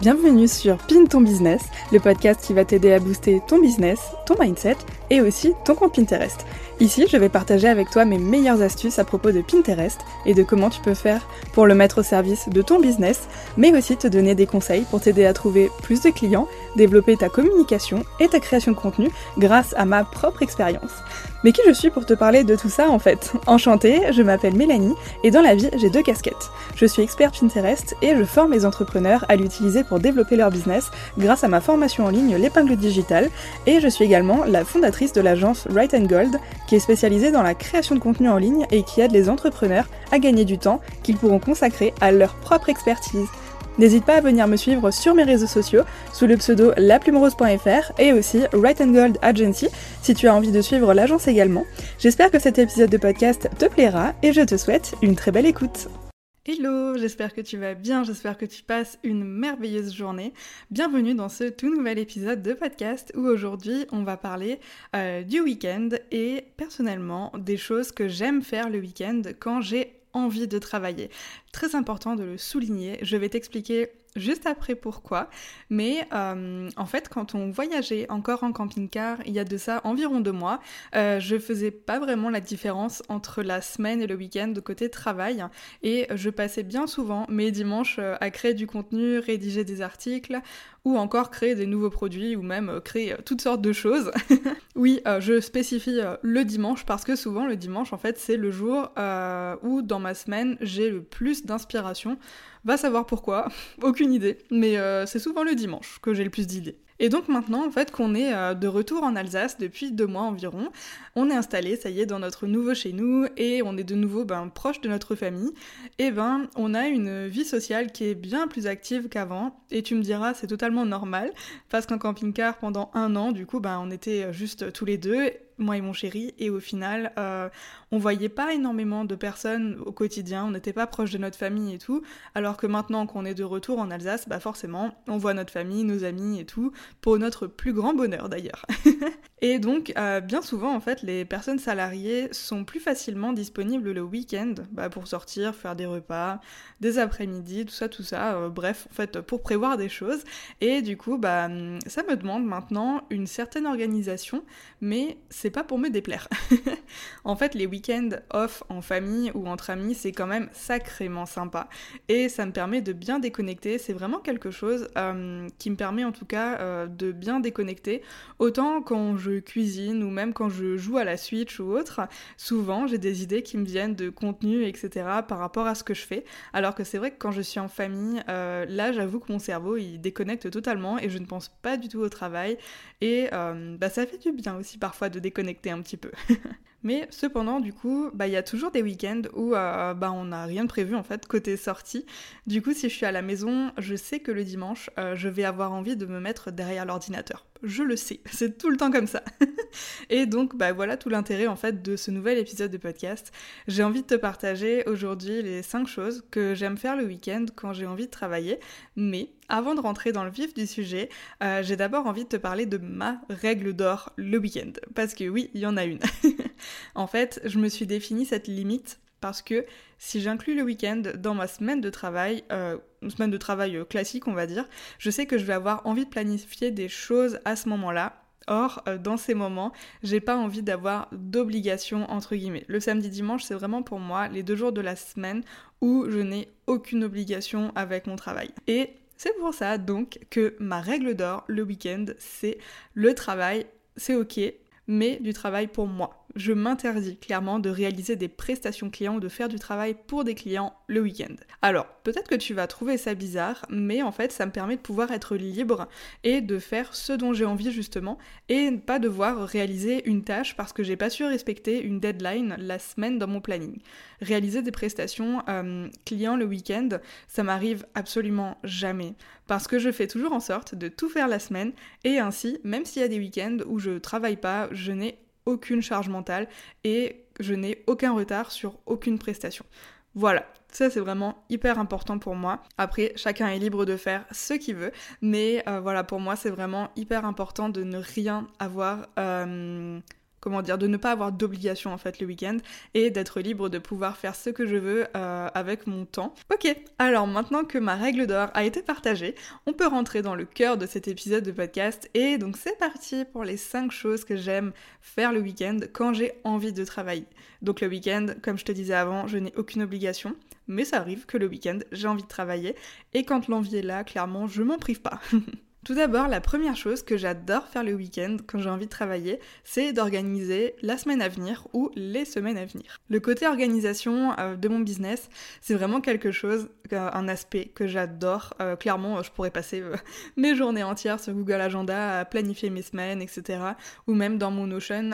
Bienvenue sur Pin ton business, le podcast qui va t'aider à booster ton business, ton mindset et aussi ton compte Pinterest. Ici, je vais partager avec toi mes meilleures astuces à propos de Pinterest et de comment tu peux faire pour le mettre au service de ton business, mais aussi te donner des conseils pour t'aider à trouver plus de clients, développer ta communication et ta création de contenu grâce à ma propre expérience. Mais qui je suis pour te parler de tout ça en fait? Enchantée, je m'appelle Mélanie et dans la vie j'ai deux casquettes. Je suis experte Pinterest et je forme les entrepreneurs à l'utiliser pour développer leur business grâce à ma formation en ligne L'épingle digitale et je suis également la fondatrice de l'agence Right and Gold qui est spécialisée dans la création de contenu en ligne et qui aide les entrepreneurs à gagner du temps qu'ils pourront consacrer à leur propre expertise. N'hésite pas à venir me suivre sur mes réseaux sociaux sous le pseudo laplumerose.fr et aussi Right and Gold Agency si tu as envie de suivre l'agence également. J'espère que cet épisode de podcast te plaira et je te souhaite une très belle écoute. Hello, j'espère que tu vas bien, j'espère que tu passes une merveilleuse journée. Bienvenue dans ce tout nouvel épisode de podcast où aujourd'hui on va parler euh, du week-end et personnellement des choses que j'aime faire le week-end quand j'ai envie de travailler. Très important de le souligner, je vais t'expliquer juste après pourquoi. Mais euh, en fait, quand on voyageait encore en camping-car, il y a de ça environ deux mois, euh, je faisais pas vraiment la différence entre la semaine et le week-end de côté travail. Et je passais bien souvent mes dimanches euh, à créer du contenu, rédiger des articles ou encore créer des nouveaux produits ou même créer toutes sortes de choses. oui, je spécifie le dimanche parce que souvent le dimanche en fait c'est le jour où dans ma semaine j'ai le plus d'inspiration. Va savoir pourquoi, aucune idée, mais euh, c'est souvent le dimanche que j'ai le plus d'idées. Et donc maintenant, en fait, qu'on est euh, de retour en Alsace depuis deux mois environ, on est installé, ça y est, dans notre nouveau chez nous, et on est de nouveau ben, proche de notre famille, et ben on a une vie sociale qui est bien plus active qu'avant, et tu me diras, c'est totalement normal, parce qu'en camping-car, pendant un an, du coup, ben, on était juste tous les deux, moi et mon chéri, et au final, euh, on voyait pas énormément de personnes au quotidien, on n'était pas proche de notre famille et tout, alors que maintenant qu'on est de retour en Alsace, bah forcément, on voit notre famille, nos amis et tout, pour notre plus grand bonheur d'ailleurs. et donc, euh, bien souvent, en fait, les personnes salariées sont plus facilement disponibles le week-end bah, pour sortir, faire des repas, des après-midi, tout ça, tout ça, euh, bref, en fait, pour prévoir des choses. Et du coup, bah, ça me demande maintenant une certaine organisation, mais c'est pas pour me déplaire. en fait, les week-ends off en famille ou entre amis, c'est quand même sacrément sympa. Et ça me permet de bien déconnecter. C'est vraiment quelque chose euh, qui me permet en tout cas euh, de bien déconnecter. Autant quand je cuisine ou même quand je joue à la Switch ou autre, souvent j'ai des idées qui me viennent de contenu, etc. par rapport à ce que je fais. Alors que c'est vrai que quand je suis en famille, euh, là j'avoue que mon cerveau il déconnecte totalement et je ne pense pas du tout au travail. Et bah, ça fait du bien aussi parfois de déconnecter connecter un petit peu. Mais cependant, du coup, bah, il y a toujours des week-ends où euh, bah, on n'a rien de prévu en fait côté sortie. Du coup, si je suis à la maison, je sais que le dimanche, euh, je vais avoir envie de me mettre derrière l'ordinateur. Je le sais, c'est tout le temps comme ça. Et donc, bah voilà tout l'intérêt en fait de ce nouvel épisode de podcast. J'ai envie de te partager aujourd'hui les 5 choses que j'aime faire le week-end quand j'ai envie de travailler. Mais avant de rentrer dans le vif du sujet, euh, j'ai d'abord envie de te parler de ma règle d'or le week-end. Parce que oui, il y en a une. en fait, je me suis défini cette limite parce que si j'inclus le week-end dans ma semaine de travail, euh, une semaine de travail euh, classique on va dire, je sais que je vais avoir envie de planifier des choses à ce moment-là. Or, euh, dans ces moments, j'ai pas envie d'avoir d'obligation entre guillemets. Le samedi dimanche, c'est vraiment pour moi les deux jours de la semaine où je n'ai aucune obligation avec mon travail. Et c'est pour ça donc que ma règle d'or le week-end, c'est le travail, c'est ok, mais du travail pour moi je m'interdis clairement de réaliser des prestations clients ou de faire du travail pour des clients le week-end. Alors, peut-être que tu vas trouver ça bizarre, mais en fait, ça me permet de pouvoir être libre et de faire ce dont j'ai envie justement et ne pas devoir réaliser une tâche parce que j'ai pas su respecter une deadline la semaine dans mon planning. Réaliser des prestations euh, clients le week-end, ça m'arrive absolument jamais parce que je fais toujours en sorte de tout faire la semaine et ainsi, même s'il y a des week-ends où je travaille pas, je n'ai aucune charge mentale et je n'ai aucun retard sur aucune prestation. Voilà, ça c'est vraiment hyper important pour moi. Après, chacun est libre de faire ce qu'il veut, mais euh, voilà, pour moi c'est vraiment hyper important de ne rien avoir, euh, comment dire, de ne pas avoir d'obligation en fait le week-end et d'être libre de pouvoir faire ce que je veux euh, avec mon temps. Ok, alors maintenant que ma règle d'or a été partagée, on peut rentrer dans le cœur de cet épisode de podcast et donc c'est parti pour les 5 choses que j'aime faire le week-end quand j'ai envie de travailler. Donc le week-end, comme je te disais avant, je n'ai aucune obligation, mais ça arrive que le week-end j'ai envie de travailler et quand l'envie est là, clairement, je m'en prive pas. Tout d'abord, la première chose que j'adore faire le week-end quand j'ai envie de travailler, c'est d'organiser la semaine à venir ou les semaines à venir. Le côté organisation euh, de mon business, c'est vraiment quelque chose, un aspect que j'adore. Euh, clairement, je pourrais passer mes journées entières sur Google Agenda à planifier mes semaines, etc. Ou même dans mon Notion.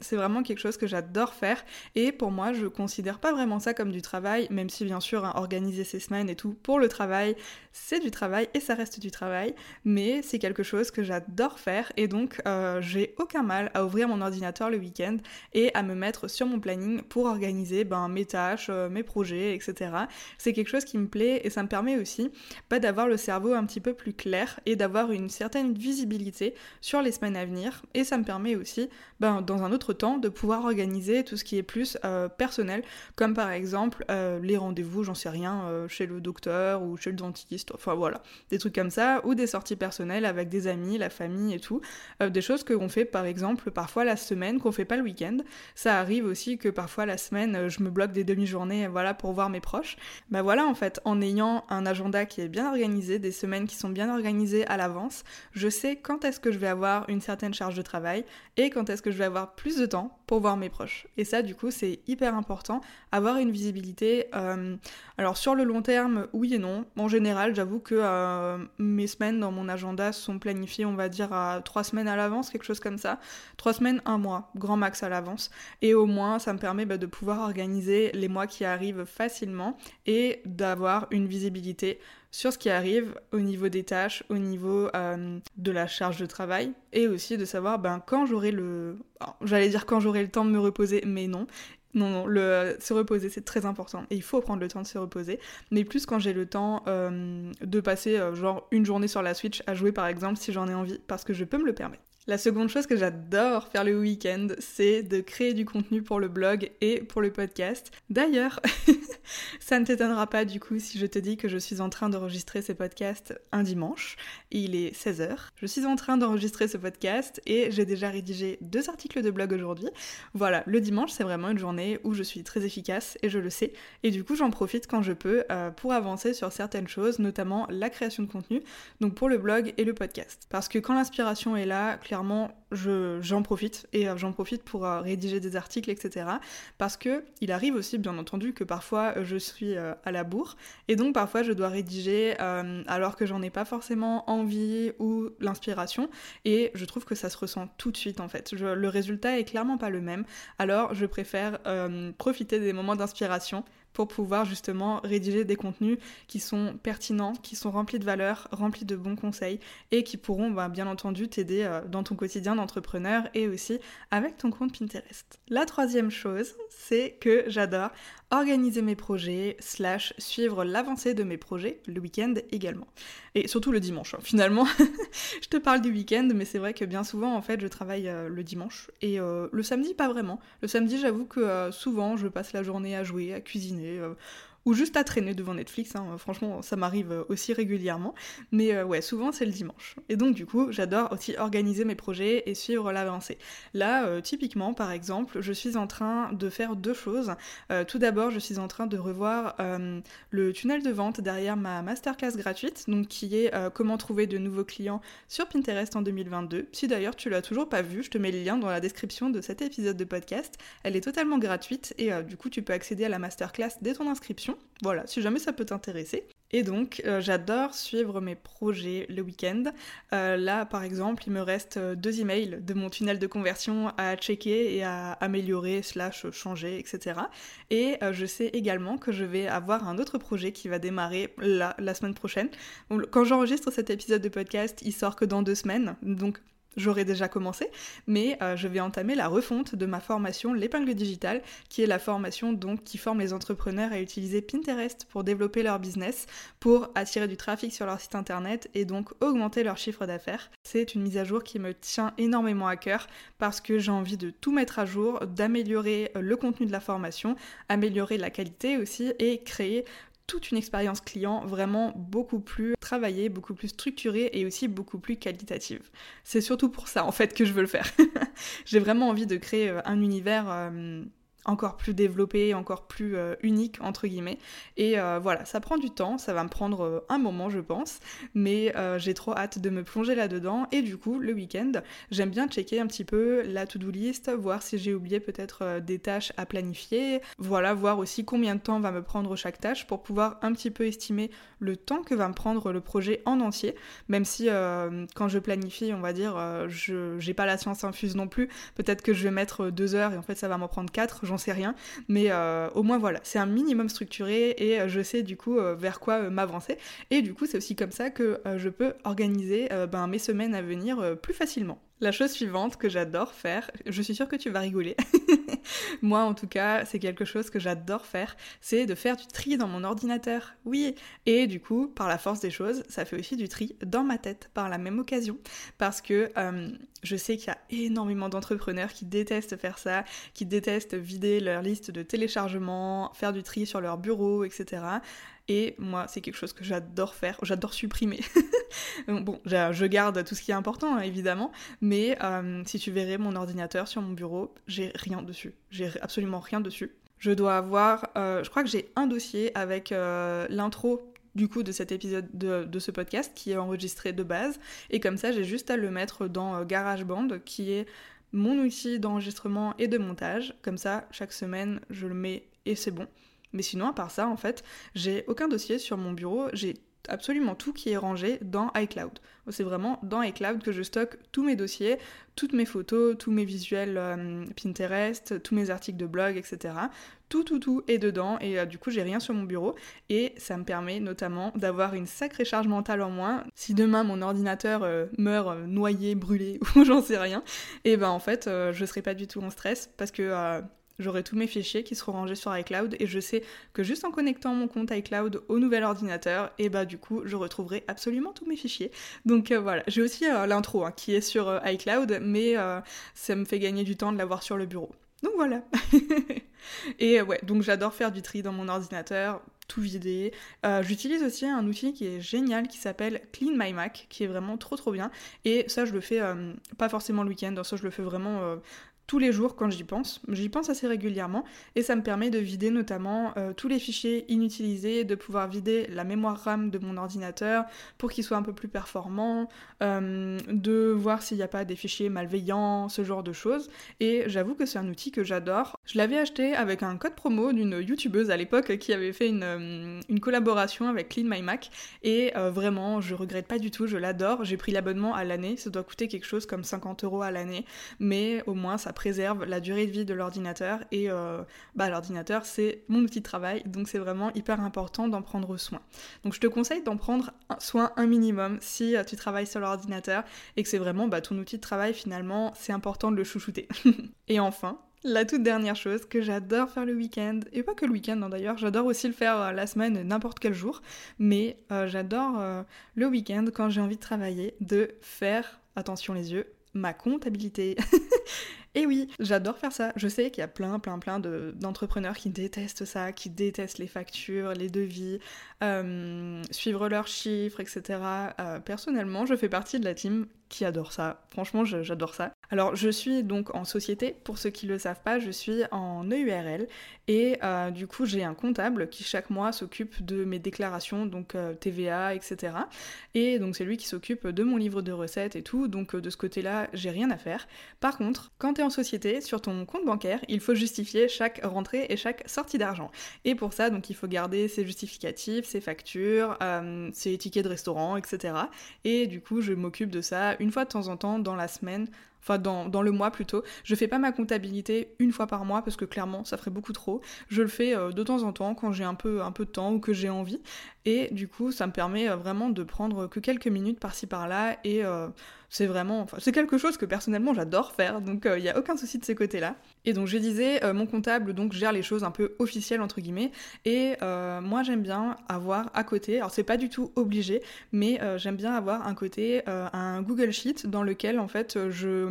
c'est vraiment quelque chose que j'adore faire. Et pour moi, je considère pas vraiment ça comme du travail, même si bien sûr, hein, organiser ses semaines et tout pour le travail, c'est du travail et ça reste du travail mais c'est quelque chose que j'adore faire et donc euh, j'ai aucun mal à ouvrir mon ordinateur le week-end et à me mettre sur mon planning pour organiser ben, mes tâches, euh, mes projets, etc. C'est quelque chose qui me plaît et ça me permet aussi bah, d'avoir le cerveau un petit peu plus clair et d'avoir une certaine visibilité sur les semaines à venir et ça me permet aussi ben, dans un autre temps de pouvoir organiser tout ce qui est plus euh, personnel comme par exemple les rendez-vous, j'en sais rien, chez le docteur ou chez le dentiste, enfin voilà, des trucs comme ça ou des sorties personnel avec des amis, la famille et tout. Euh, des choses qu'on fait par exemple parfois la semaine, qu'on fait pas le week-end. Ça arrive aussi que parfois la semaine, euh, je me bloque des demi-journées voilà, pour voir mes proches. Bah voilà, en fait, en ayant un agenda qui est bien organisé, des semaines qui sont bien organisées à l'avance, je sais quand est-ce que je vais avoir une certaine charge de travail et quand est-ce que je vais avoir plus de temps pour voir mes proches. Et ça, du coup, c'est hyper important, avoir une visibilité. Euh, alors sur le long terme, oui et non. En général, j'avoue que mes semaines dans mon agenda sont planifiés, on va dire, à trois semaines à l'avance, quelque chose comme ça. Trois semaines, un mois, grand max à l'avance. Et au moins, ça me permet bah, de pouvoir organiser les mois qui arrivent facilement et d'avoir une visibilité sur ce qui arrive au niveau des tâches, au niveau euh, de la charge de travail, et aussi de savoir ben, quand j'aurai le... J'allais dire quand j'aurai le temps de me reposer, mais non. Non, non, le, se reposer, c'est très important. Et il faut prendre le temps de se reposer. Mais plus quand j'ai le temps euh, de passer euh, genre une journée sur la Switch à jouer par exemple si j'en ai envie, parce que je peux me le permettre. La seconde chose que j'adore faire le week-end, c'est de créer du contenu pour le blog et pour le podcast. D'ailleurs, ça ne t'étonnera pas du coup si je te dis que je suis en train d'enregistrer ce podcast un dimanche. Il est 16h. Je suis en train d'enregistrer ce podcast et j'ai déjà rédigé deux articles de blog aujourd'hui. Voilà, le dimanche c'est vraiment une journée où je suis très efficace et je le sais. Et du coup j'en profite quand je peux euh, pour avancer sur certaines choses, notamment la création de contenu, donc pour le blog et le podcast. Parce que quand l'inspiration est là, clairement j'en profite et euh, j'en profite pour euh, rédiger des articles, etc. Parce que il arrive aussi, bien entendu, que parfois euh, je suis à la bourre et donc parfois je dois rédiger alors que j'en ai pas forcément envie ou l'inspiration et je trouve que ça se ressent tout de suite en fait. le résultat est clairement pas le même. Alors je préfère profiter des moments d'inspiration pour pouvoir justement rédiger des contenus qui sont pertinents, qui sont remplis de valeurs, remplis de bons conseils et qui pourront bah, bien entendu t'aider euh, dans ton quotidien d'entrepreneur et aussi avec ton compte Pinterest. La troisième chose, c'est que j'adore organiser mes projets, slash suivre l'avancée de mes projets, le week-end également. Et surtout le dimanche, hein. finalement. je te parle du week-end, mais c'est vrai que bien souvent, en fait, je travaille euh, le dimanche. Et euh, le samedi, pas vraiment. Le samedi, j'avoue que euh, souvent, je passe la journée à jouer, à cuisiner, ou juste à traîner devant Netflix. Hein. Franchement, ça m'arrive aussi régulièrement. Mais euh, ouais, souvent c'est le dimanche. Et donc du coup, j'adore aussi organiser mes projets et suivre l'avancée. Là, euh, typiquement, par exemple, je suis en train de faire deux choses. Euh, tout d'abord, je suis en train de revoir le tunnel de vente derrière ma masterclass gratuite, donc qui est comment trouver de nouveaux clients sur Pinterest en 2022. Si d'ailleurs tu l'as toujours pas vu, je te mets le lien dans la description de cet épisode de podcast. Elle est totalement gratuite et du coup tu peux accéder à la masterclass dès ton inscription. Voilà, si jamais ça peut t'intéresser. Et donc, euh, j'adore suivre mes projets le week-end. Euh, là, par exemple, il me reste euh, deux emails de mon tunnel de conversion à checker et à améliorer, slash changer, etc. Et je sais également que je vais avoir un autre projet qui va démarrer la semaine prochaine. Quand j'enregistre cet épisode de podcast, il sort que dans deux semaines. Donc, j'aurais déjà commencé, mais euh, je vais entamer la refonte de ma formation l'épingle digitale, qui est la formation donc qui forme les entrepreneurs à utiliser Pinterest pour développer leur business, pour attirer du trafic sur leur site internet et donc augmenter leur chiffre d'affaires. C'est une mise à jour qui me tient énormément à cœur parce que j'ai envie de tout mettre à jour, d'améliorer le contenu de la formation, améliorer la qualité aussi et créer toute une expérience client vraiment beaucoup plus travaillée, beaucoup plus structurée et aussi beaucoup plus qualitative. C'est surtout pour ça en fait que je veux le faire. J'ai vraiment envie de créer euh, un univers euh, encore plus développé, encore plus euh, unique entre guillemets. Et euh, voilà, ça prend du temps, ça va me prendre euh, un moment je pense, mais j'ai trop hâte de me plonger là-dedans. Et du coup, le week-end, j'aime bien checker un petit peu la to-do list, voir si j'ai oublié peut-être des tâches à planifier, voilà, voir aussi combien de temps va me prendre chaque tâche pour pouvoir un petit peu estimer le temps que va me prendre le projet en entier, même si quand je planifie, on va dire, je j'ai pas la science infuse non plus, peut-être que je vais mettre deux heures et en fait ça va m'en prendre quatre, sais rien. Mais euh, au moins voilà, c'est un minimum structuré et euh, je sais du coup euh, vers quoi m'avancer. Et du coup, c'est aussi comme ça que je peux organiser ben, mes semaines à venir plus facilement. La chose suivante que j'adore faire, je suis sûre que tu vas rigoler. Moi en tout cas, c'est quelque chose que j'adore faire, c'est de faire du tri dans mon ordinateur. Oui, et du coup, par la force des choses, ça fait aussi du tri dans ma tête par la même occasion parce que euh, je sais qu'il y a énormément d'entrepreneurs qui détestent faire ça, qui détestent vider leur liste de téléchargement, faire du tri sur leur bureau, etc. Et moi, c'est quelque chose que j'adore faire, j'adore supprimer. bon, je garde tout ce qui est important, hein, évidemment, mais euh, si tu verrais mon ordinateur sur mon bureau, j'ai rien dessus. J'ai absolument rien dessus. Je dois avoir, euh, je crois que j'ai un dossier avec euh, l'intro du coup de cet épisode de, ce podcast qui est enregistré de base, et comme ça j'ai juste à le mettre dans GarageBand, qui est mon outil d'enregistrement et de montage. Comme ça, chaque semaine, je le mets et c'est bon. Mais sinon, à part ça, en fait, j'ai aucun dossier sur mon bureau, j'ai absolument tout qui est rangé dans iCloud. C'est vraiment dans iCloud que je stocke tous mes dossiers, toutes mes photos, tous mes visuels euh, Pinterest, tous mes articles de blog, etc. Tout, tout, tout est dedans et euh, du coup j'ai rien sur mon bureau et ça me permet notamment d'avoir une sacrée charge mentale en moins. Si demain mon ordinateur euh, meurt noyé, brûlé ou j'en sais rien, et ben en fait je serai pas du tout en stress parce que j'aurai tous mes fichiers qui seront rangés sur iCloud et je sais que juste en connectant mon compte iCloud au nouvel ordinateur, et bah du coup je retrouverai absolument tous mes fichiers. Donc euh, voilà, j'ai aussi euh, l'intro hein, qui est sur euh, iCloud, mais ça me fait gagner du temps de l'avoir sur le bureau. Donc voilà. et ouais, donc j'adore faire du tri dans mon ordinateur, tout vider. J'utilise aussi un outil qui est génial qui s'appelle Clean My Mac, qui est vraiment trop trop bien. Et ça, je le fais pas forcément le week-end, ça je le fais vraiment tous les jours quand j'y pense. J'y pense assez régulièrement et ça me permet de vider notamment euh, tous les fichiers inutilisés, de pouvoir vider la mémoire RAM de mon ordinateur pour qu'il soit un peu plus performant, euh, de voir s'il n'y a pas des fichiers malveillants, ce genre de choses. Et j'avoue que c'est un outil que j'adore. Je l'avais acheté avec un code promo d'une youtubeuse à l'époque qui avait fait une, euh, collaboration avec Clean My Mac et vraiment je regrette pas du tout, je l'adore. J'ai pris l'abonnement à l'année, ça doit coûter quelque chose comme 50 euros à l'année, mais au moins ça préserve la durée de vie de l'ordinateur et euh, bah, l'ordinateur c'est mon outil de travail donc c'est vraiment hyper important d'en prendre soin. Donc je te conseille d'en prendre soin un minimum si euh, tu travailles sur l'ordinateur et que c'est vraiment bah, ton outil de travail finalement c'est important de le chouchouter. et enfin, la toute dernière chose que j'adore faire le week-end, et pas que le week-end hein, d'ailleurs, j'adore aussi le faire euh, la semaine, n'importe quel jour, mais j'adore le week-end quand j'ai envie de travailler, de faire, attention les yeux, ma comptabilité. Et oui, j'adore faire ça. Je sais qu'il y a plein, plein, plein d'entrepreneurs qui détestent ça, qui détestent les factures, les devis, euh, suivre leurs chiffres, etc. Euh, personnellement, je fais partie de la team qui adore ça. Franchement, j'adore ça. Alors, je suis donc en société. Pour ceux qui ne le savent pas, je suis en EURL et euh, du coup, j'ai un comptable qui chaque mois s'occupe de mes déclarations, donc TVA, etc. Et donc, c'est lui qui s'occupe de mon livre de recettes et tout. Donc, de ce côté-là, j'ai rien à faire. Par contre, quand tu es en société, sur ton compte bancaire, il faut justifier chaque rentrée et chaque sortie d'argent. Et pour ça, donc, il faut garder ses justificatifs, ses factures, euh, ses tickets de restaurant, etc. Et du coup, je m'occupe de ça une fois de temps en temps dans la semaine enfin dans, dans, le mois plutôt. Je fais pas ma comptabilité une fois par mois parce que clairement ça ferait beaucoup trop. Je le fais euh, de temps en temps quand j'ai un peu, un peu de temps ou que j'ai envie. Et du coup ça me permet euh, vraiment de prendre que quelques minutes par-ci par-là et euh, c'est vraiment, enfin, c'est quelque chose que personnellement j'adore faire, donc il n'y a aucun souci de ces côtés-là. Et donc je disais, mon comptable donc gère les choses un peu officielles entre guillemets, et moi j'aime bien avoir à côté, alors c'est pas du tout obligé, mais j'aime bien avoir un côté un Google Sheet dans lequel en fait je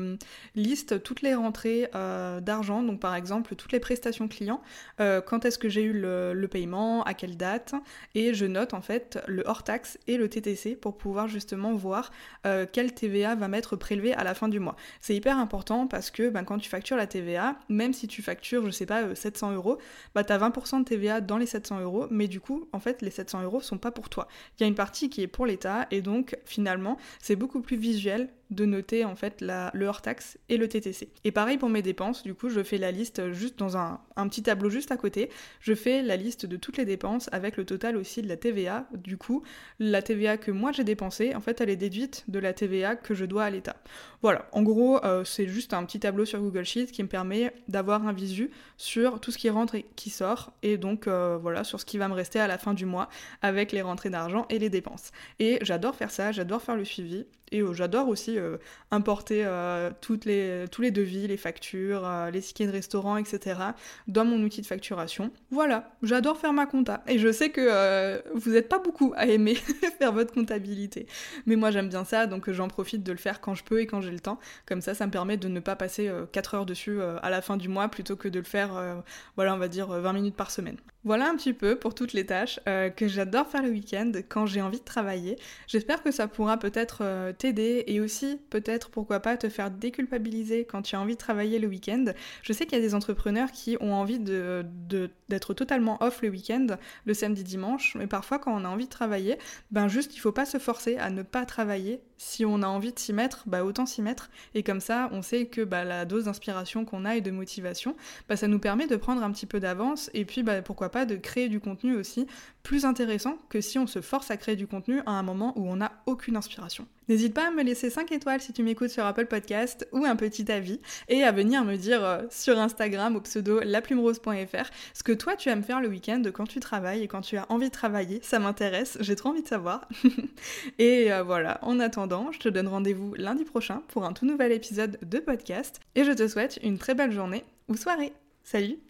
liste toutes les rentrées euh, d'argent, donc par exemple toutes les prestations clients, euh, quand est-ce que j'ai eu le, paiement, à quelle date, et je note en fait le hors-taxe et le TTC pour pouvoir justement voir euh, quelle TVA va m'être prélevée à la fin du mois. C'est hyper important parce que ben, quand tu factures la TVA, même si tu factures, je sais pas, 700 euros, bah t'as 20% de TVA dans les 700 euros, mais du coup, en fait, les 700 euros sont pas pour toi. Il y a une partie qui est pour l'État, et donc finalement, c'est beaucoup plus visuel de noter en fait la, le hors-taxe et le TTC. Et pareil pour mes dépenses, du coup je fais la liste juste dans un, un, petit tableau juste à côté, je fais la liste de toutes les dépenses avec le total aussi de la TVA. Du coup, la TVA que moi j'ai dépensée, en fait elle est déduite de la TVA que je dois à l'État. Voilà, en gros euh, c'est juste un petit tableau sur Google Sheet qui me permet d'avoir un visu sur tout ce qui rentre et qui sort, et donc euh, voilà sur ce qui va me rester à la fin du mois avec les rentrées d'argent et les dépenses. Et j'adore faire ça, j'adore faire le suivi, et euh, j'adore aussi euh, importer euh, toutes les, tous les devis, les factures, les tickets de restaurant, etc. dans mon outil de facturation. Voilà, j'adore faire ma compta. Et je sais que vous n'êtes pas beaucoup à aimer faire votre comptabilité. Mais moi j'aime bien ça, donc j'en profite de le faire quand je peux et quand j'ai le temps. Comme ça, ça me permet de ne pas passer 4 heures dessus à la fin du mois plutôt que de le faire, voilà, on va dire 20 minutes par semaine. Voilà un petit peu pour toutes les tâches que j'adore faire le week-end quand j'ai envie de travailler. J'espère que ça pourra peut-être t'aider et aussi peut-être pourquoi pas te faire déculpabiliser quand tu as envie de travailler le week-end. Je sais qu'il y a des entrepreneurs qui ont envie de, d'être totalement off le week-end, le samedi dimanche, mais parfois quand on a envie de travailler, ben juste il faut pas se forcer à ne pas travailler. Si on a envie de s'y mettre, bah autant s'y mettre. Et comme ça, on sait que bah, la dose d'inspiration qu'on a et de motivation, bah, ça nous permet de prendre un petit peu d'avance et puis bah, pourquoi pas de créer du contenu aussi plus intéressant que si on se force à créer du contenu à un moment où on n'a aucune inspiration. N'hésite pas à me laisser 5 étoiles si tu m'écoutes sur Apple Podcast ou un petit avis et à venir me dire euh, sur Instagram au pseudo laplumerose.fr ce que toi tu aimes faire le week-end quand tu travailles et quand tu as envie de travailler. Ça m'intéresse, j'ai trop envie de savoir. et euh, voilà, en attendant, je te donne rendez-vous lundi prochain pour un tout nouvel épisode de podcast et je te souhaite une très belle journée ou soirée. Salut